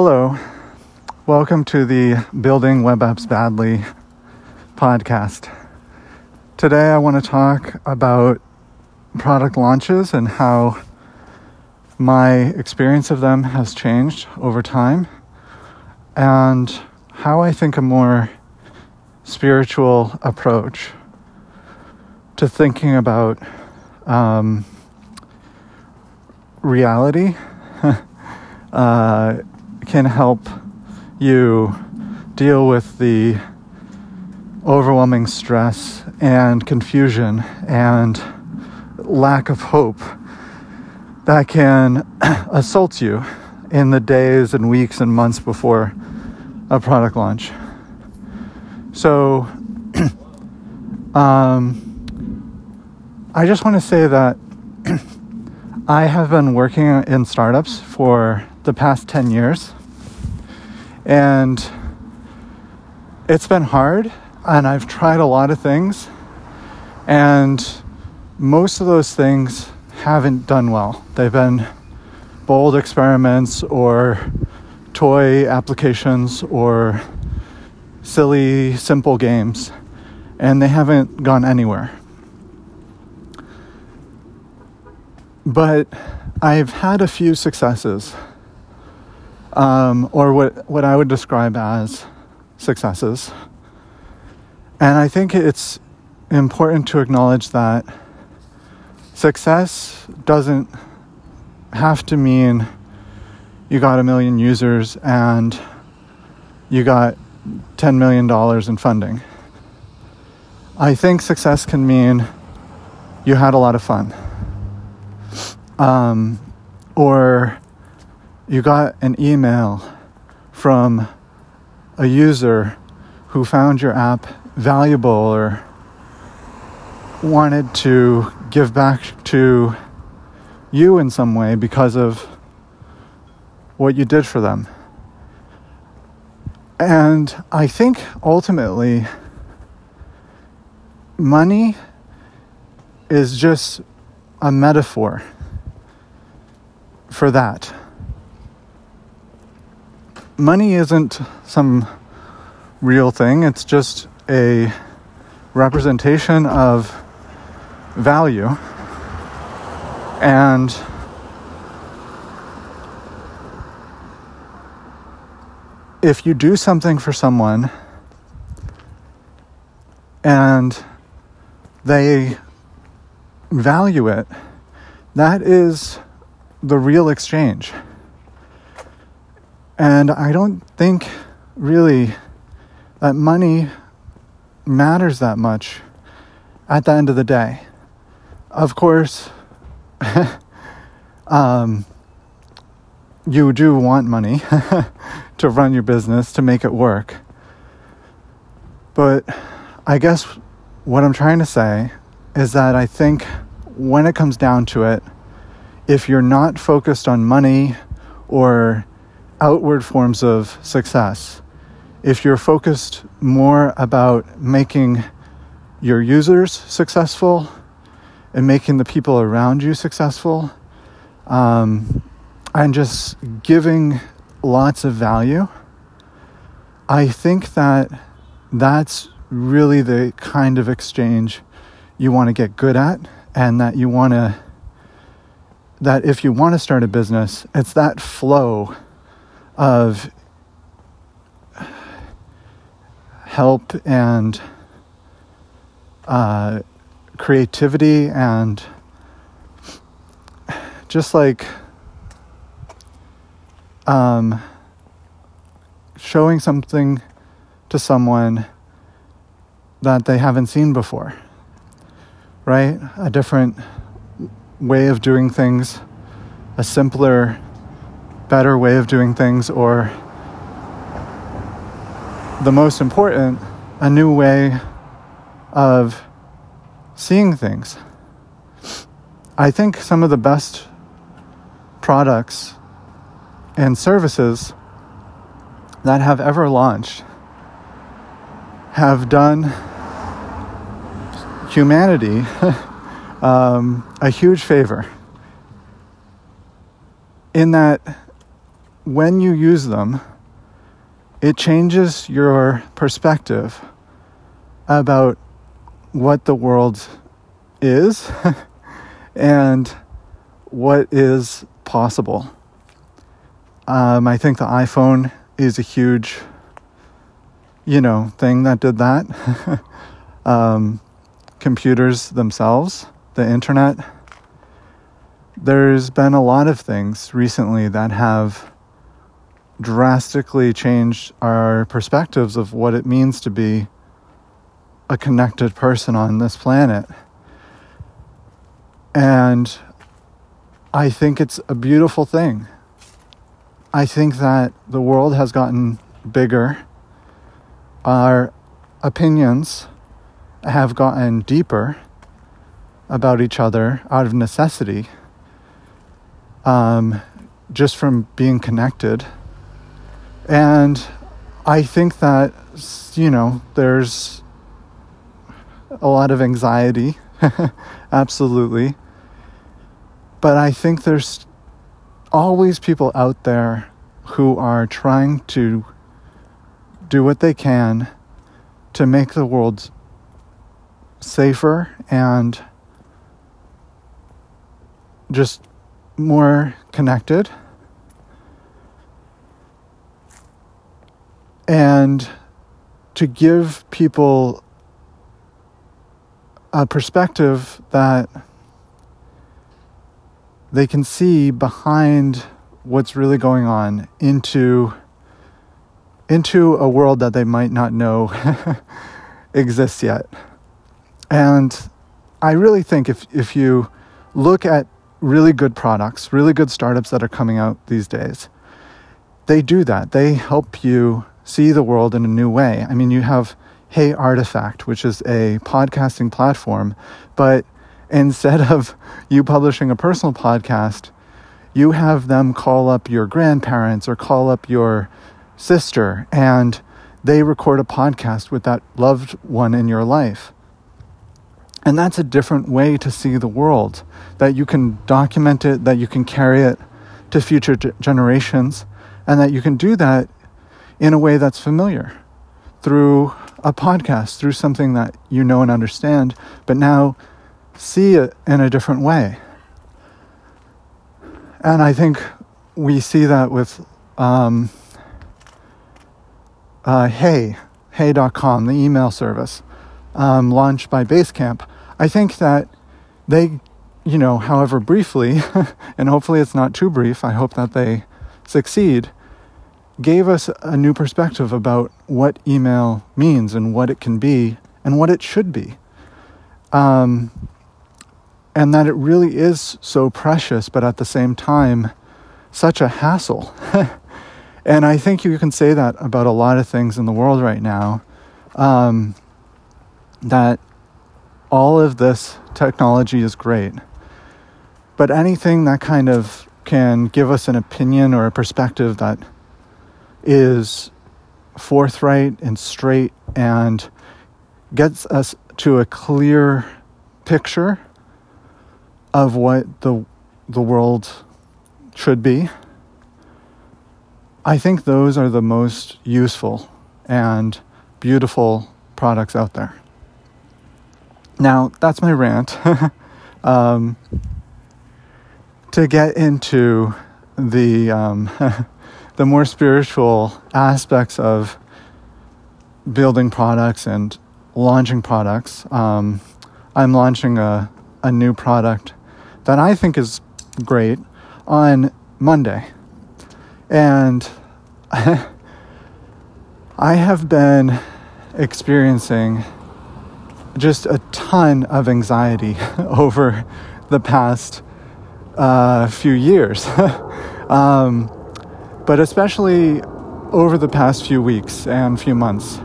Hello, welcome to the Building Web Apps Badly podcast. Today, I want to talk about product launches and how my experience of them has changed over time and how I think a more spiritual approach to thinking about um, reality uh, can help you deal with the overwhelming stress and confusion and lack of hope that can assault you in the days and weeks and months before a product launch. So, um, I just want to say that I have been working in startups for the past 10 years, and it's been hard, and I've tried a lot of things, and most of those things haven't done well. They've been bold experiments or toy applications or silly, simple games, and they haven't gone anywhere. But I've had a few successes, um, or what, what I would describe as successes. And I think it's important to acknowledge that success doesn't have to mean you got a million users and you got $10 million in funding. I think success can mean you had a lot of fun. Um, or you got an email from a user who found your app valuable or wanted to give back to you in some way because of what you did for them. And I think ultimately, money is just a metaphor for that. Money isn't some real thing, it's just a representation of value. And if you do something for someone and they value it, that is the real exchange. And I don't think really that money matters that much at the end of the day. Of course, um, you do want money to run your business, to make it work. But I guess what I'm trying to say is that I think when it comes down to it, if you're not focused on money or outward forms of success, if you're focused more about making your users successful and making the people around you successful, um, and just giving lots of value, I think that that's really the kind of exchange you want to get good at and that you want to that if you want to start a business it's that flow of help and uh, creativity and just like um, showing something to someone that they haven't seen before, right? A different way of doing things, a simpler, better way of doing things, or the most important, a new way of seeing things. I think some of the best products and services that have ever launched have done humanity um, a huge favor in that when you use them, it changes your perspective about what the world is and what is possible. Um, I think the iPhone is a huge, you know, thing that did that. um, computers themselves, the internet. There's been a lot of things recently that have drastically changed our perspectives of what it means to be a connected person on this planet. And I think it's a beautiful thing. I think that the world has gotten bigger. Our opinions have gotten deeper about each other out of necessity, um, just from being connected. And I think that, you know, there's a lot of anxiety, absolutely. But I think there's always people out there who are trying to do what they can to make the world safer and just more connected. And to give people a perspective that they can see behind what's really going on into into a world that they might not know exists yet. And I really think if if you look at really good products, really good startups that are coming out these days, they do that. They help you see the world in a new way. I mean, you have Hey Artifact, which is a podcasting platform, but instead of you publishing a personal podcast, you have them call up your grandparents or call up your sister and they record a podcast with that loved one in your life. And that's a different way to see the world, that you can document it, that you can carry it to future generations, and that you can do that in a way that's familiar through a podcast, through something that you know and understand, but now see it in a different way. And I think we see that with um, uh, Hey, Hey.com, the email service um, launched by Basecamp. I think that they, you know, however briefly, and hopefully it's not too brief, I hope that they succeed gave us a new perspective about what email means and what it can be and what it should be. Um, and that it really is so precious, but at the same time, such a hassle. and I think you can say that about a lot of things in the world right now. Um, that all of this technology is great, but anything that kind of can give us an opinion or a perspective that is forthright and straight and gets us to a clear picture of what the the world should be. I think those are the most useful and beautiful products out there. Now, that's my rant. um, to get into the um, the more spiritual aspects of building products and launching products. Um, I'm launching a, a new product that I think is great on Monday. And I have been experiencing just a ton of anxiety over the past uh, few years. um, but especially over the past few weeks and few months.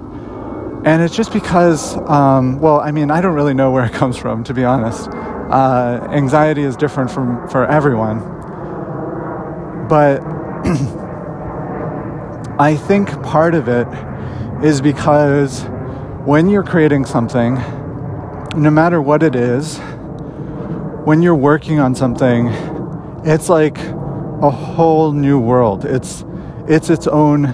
And it's just because, um, well, I mean, I don't really know where it comes from, to be honest. Uh, anxiety is different from for everyone, but I think part of it is because when you're creating something, no matter what it is, when you're working on something, it's like a whole new world. It's it's its own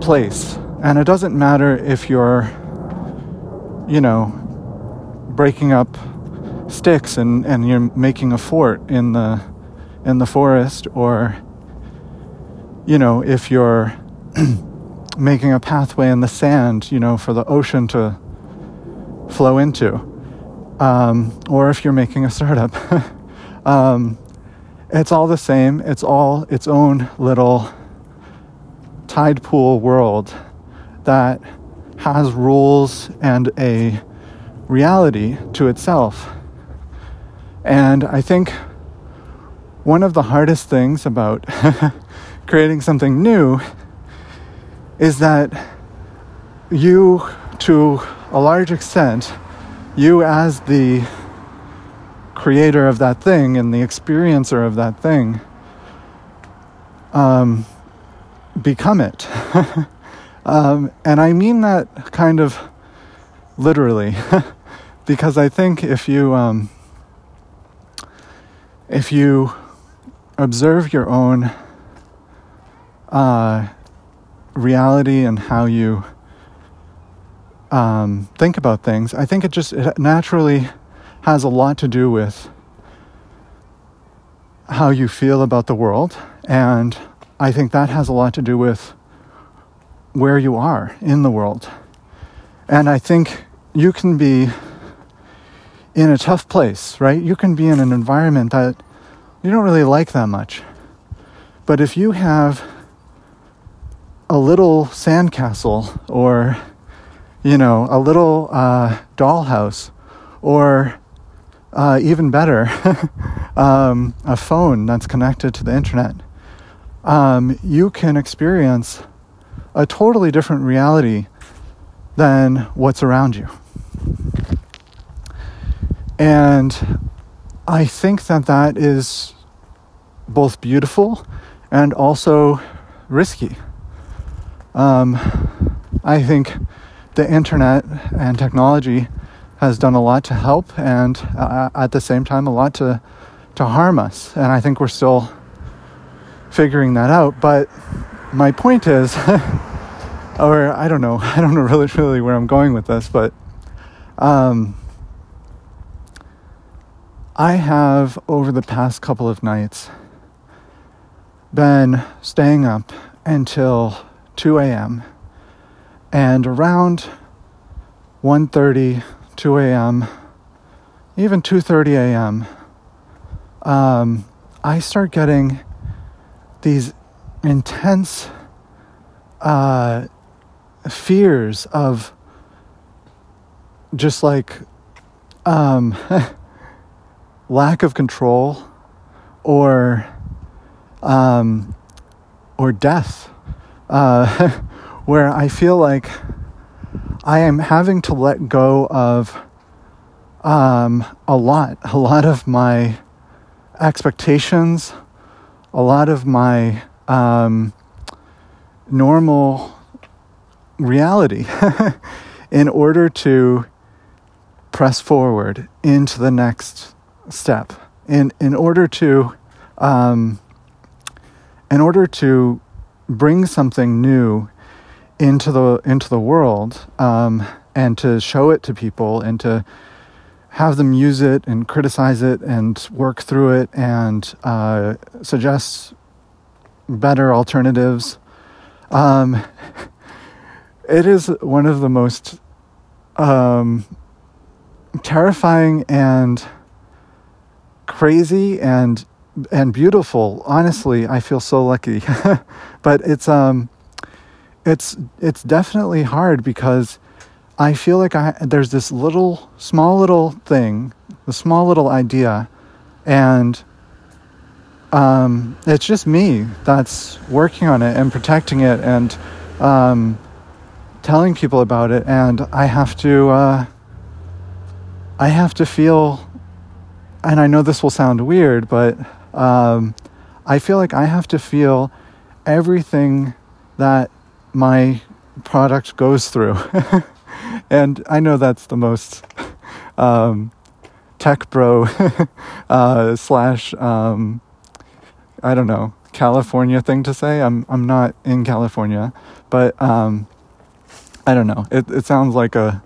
place. And it doesn't matter if you're, you know, breaking up sticks and, and you're making a fort in the in the forest or you know if you're making a pathway in the sand you know for the ocean to flow into um, or if you're making a startup um, it's all the same. It's all its own little tide pool world that has rules and a reality to itself. And I think one of the hardest things about creating something new is that you, to a large extent, you as the creator of that thing and the experiencer of that thing, um, become it. um, and I mean that kind of literally, because I think if you um, if you observe your own uh, reality and how you um, think about things, I think it just it naturally has a lot to do with how you feel about the world, and I think that has a lot to do with where you are in the world. And I think you can be in a tough place, right? You can be in an environment that you don't really like that much. But if you have a little sandcastle or, you know, a little uh, dollhouse or uh, even better, um, a phone that's connected to the internet, um, you can experience a totally different reality than what's around you. And I think that that is both beautiful and also risky. Um, I think the internet and technology has done a lot to help, and uh, at the same time, a lot to to harm us. And I think we're still figuring that out. But my point is, or I don't know, I don't know really really where I'm going with this, but. Um, I have, over the past couple of nights, been staying up until 2 a.m. and around 1.30, 2 a.m., even 2.30 a.m., um, I start getting these intense uh, fears of just like um, lack of control or um, or death, uh, where I feel like I am having to let go of um, a lot, a lot of my expectations, a lot of my um, normal reality in order to press forward into the next step. In in order to um, in order to bring something new into the into the world um, and to show it to people and to have them use it and criticize it and work through it and uh, suggest better alternatives. Um, it is one of the most um, terrifying and crazy and and beautiful. Honestly, I feel so lucky. but it's um it's it's definitely hard because I feel like I there's this little small little thing, a small little idea and um, it's just me that's working on it and protecting it and um, telling people about it and I have to uh, I have to feel and I know this will sound weird, but um, I feel like I have to feel everything that my product goes through. and I know that's the most um, tech bro uh, slash, um, I don't know, California thing to say. I'm I'm not in California, but um, I don't know. It it sounds like a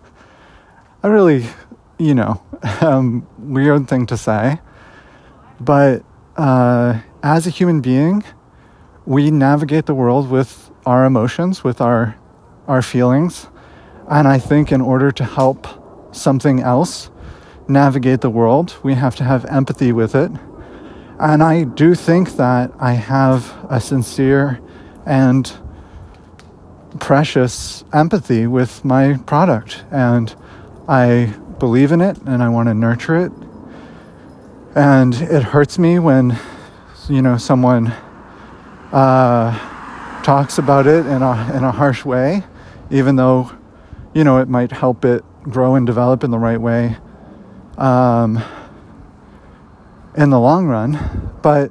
a really you know um, weird thing to say, but uh, as a human being, we navigate the world with our emotions, with our our feelings, and I think in order to help something else navigate the world, we have to have empathy with it. And I do think that I have a sincere and precious empathy with my product. And I believe in it and I want to nurture it. And it hurts me when, you know, someone uh, talks about it in a, in a harsh way, even though, you know, it might help it grow and develop in the right way um, in the long run. But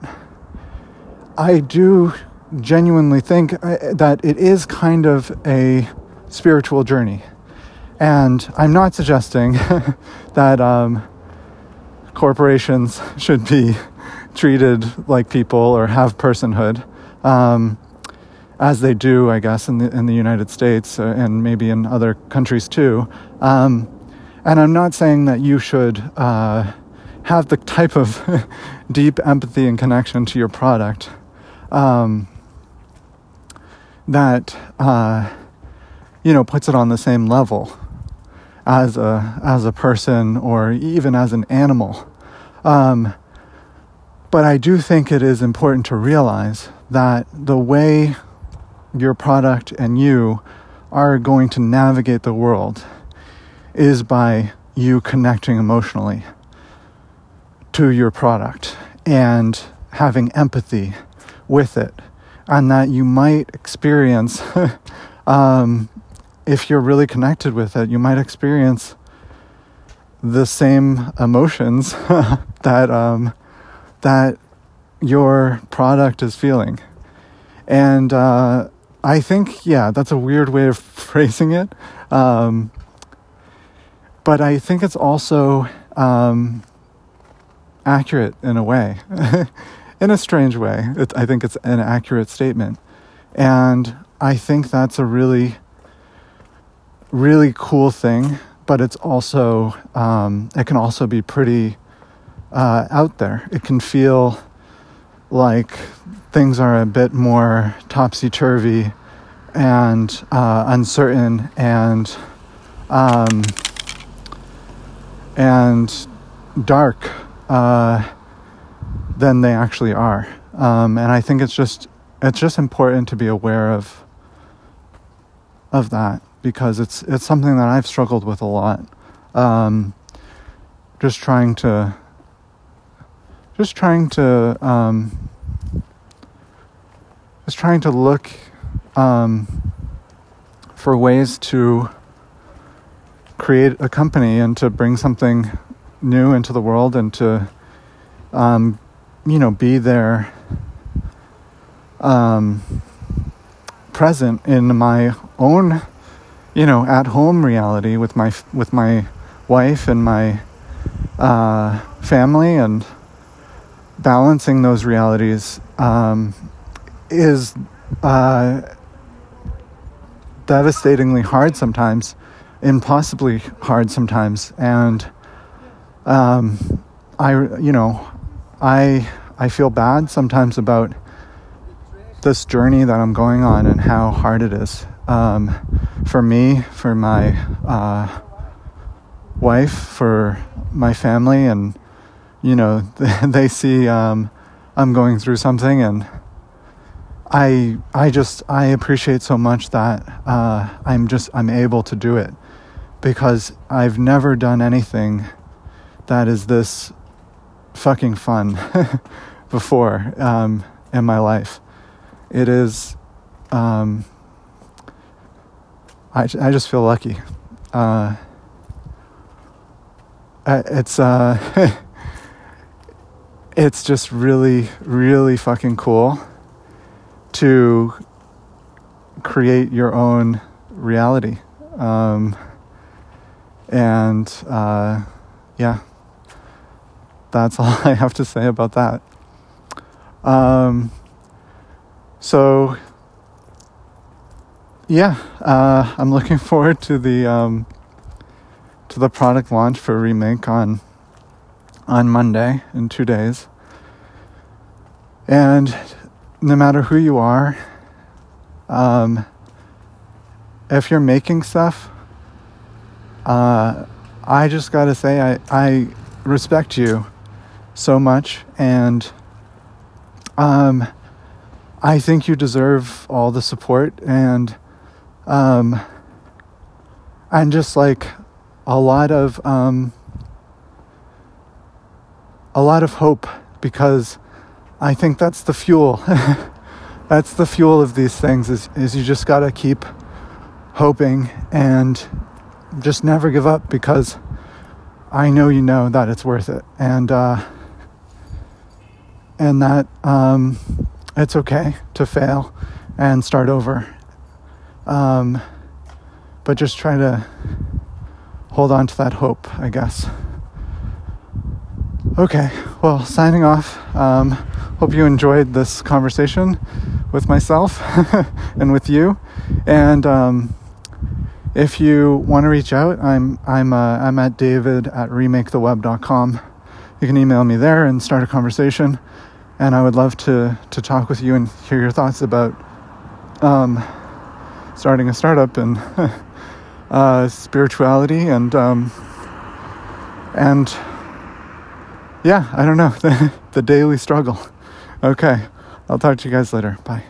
I do genuinely think uh, that it is kind of a spiritual journey. And I'm not suggesting that um, corporations should be treated like people or have personhood, um, as they do, I guess, in the in the United States uh, and maybe in other countries too. Um, and I'm not saying that you should uh, have the type of deep empathy and connection to your product um, that uh, you know puts it on the same level as a as a person or even as an animal. Um, but I do think it is important to realize that the way your product and you are going to navigate the world is by you connecting emotionally to your product and having empathy with it. And that you might experience, um, if you're really connected with it, you might experience the same emotions that um, that your product is feeling. And uh, I think, yeah, that's a weird way of phrasing it. Um, but I think it's also um, accurate in a way, in a strange way. It, I think it's an accurate statement. And I think that's a really, really cool thing, but it's also, um, it can also be pretty uh, out there. It can feel like things are a bit more topsy turvy and uh, uncertain and um, and dark uh, than they actually are. Um, and I think it's just it's just important to be aware of of that because it's it's something that I've struggled with a lot. Um, just trying to just trying to just trying to look um, for ways to create a company and to bring something new into the world and to um, you know be there um, present in my own you know at home reality with my with my wife and my uh, family and balancing those realities um, is uh, devastatingly hard sometimes impossibly hard sometimes, and um, I, you know, I I feel bad sometimes about this journey that I'm going on and how hard it is um, for me, for my uh, wife, for my family, and you know, they see um, I'm going through something and. I I just I appreciate so much that uh, I'm just I'm able to do it because I've never done anything that is this fucking fun before um, in my life. It is, um, I, I just feel lucky. Uh, it's, uh, it's just really, really fucking cool to create your own reality. Um, and uh, yeah, that's all I have to say about that. Um, so yeah, uh, I'm looking forward to the um, to the product launch for remake on on Monday in two days. And no matter who you are, um, if you're making stuff, uh, I just gotta say I, I respect you so much and um, I think you deserve all the support and um, and just like a lot of um, a lot of hope because I think that's the fuel. that's the fuel of these things is, is you just gotta keep hoping and just never give up because I know you know that it's worth it. And uh, and that um, it's okay to fail and start over. Um, but just try to hold on to that hope I guess. Okay well signing off. Um, hope you enjoyed this conversation with myself and with you. And um, if you want to reach out, I'm I'm uh, I'm at David at remaketheweb.com. You can email me there and start a conversation. And I would love to to talk with you and hear your thoughts about um, starting a startup and uh, spirituality and um, and yeah, I don't know the, the daily struggle. Okay, I'll talk to you guys later. Bye.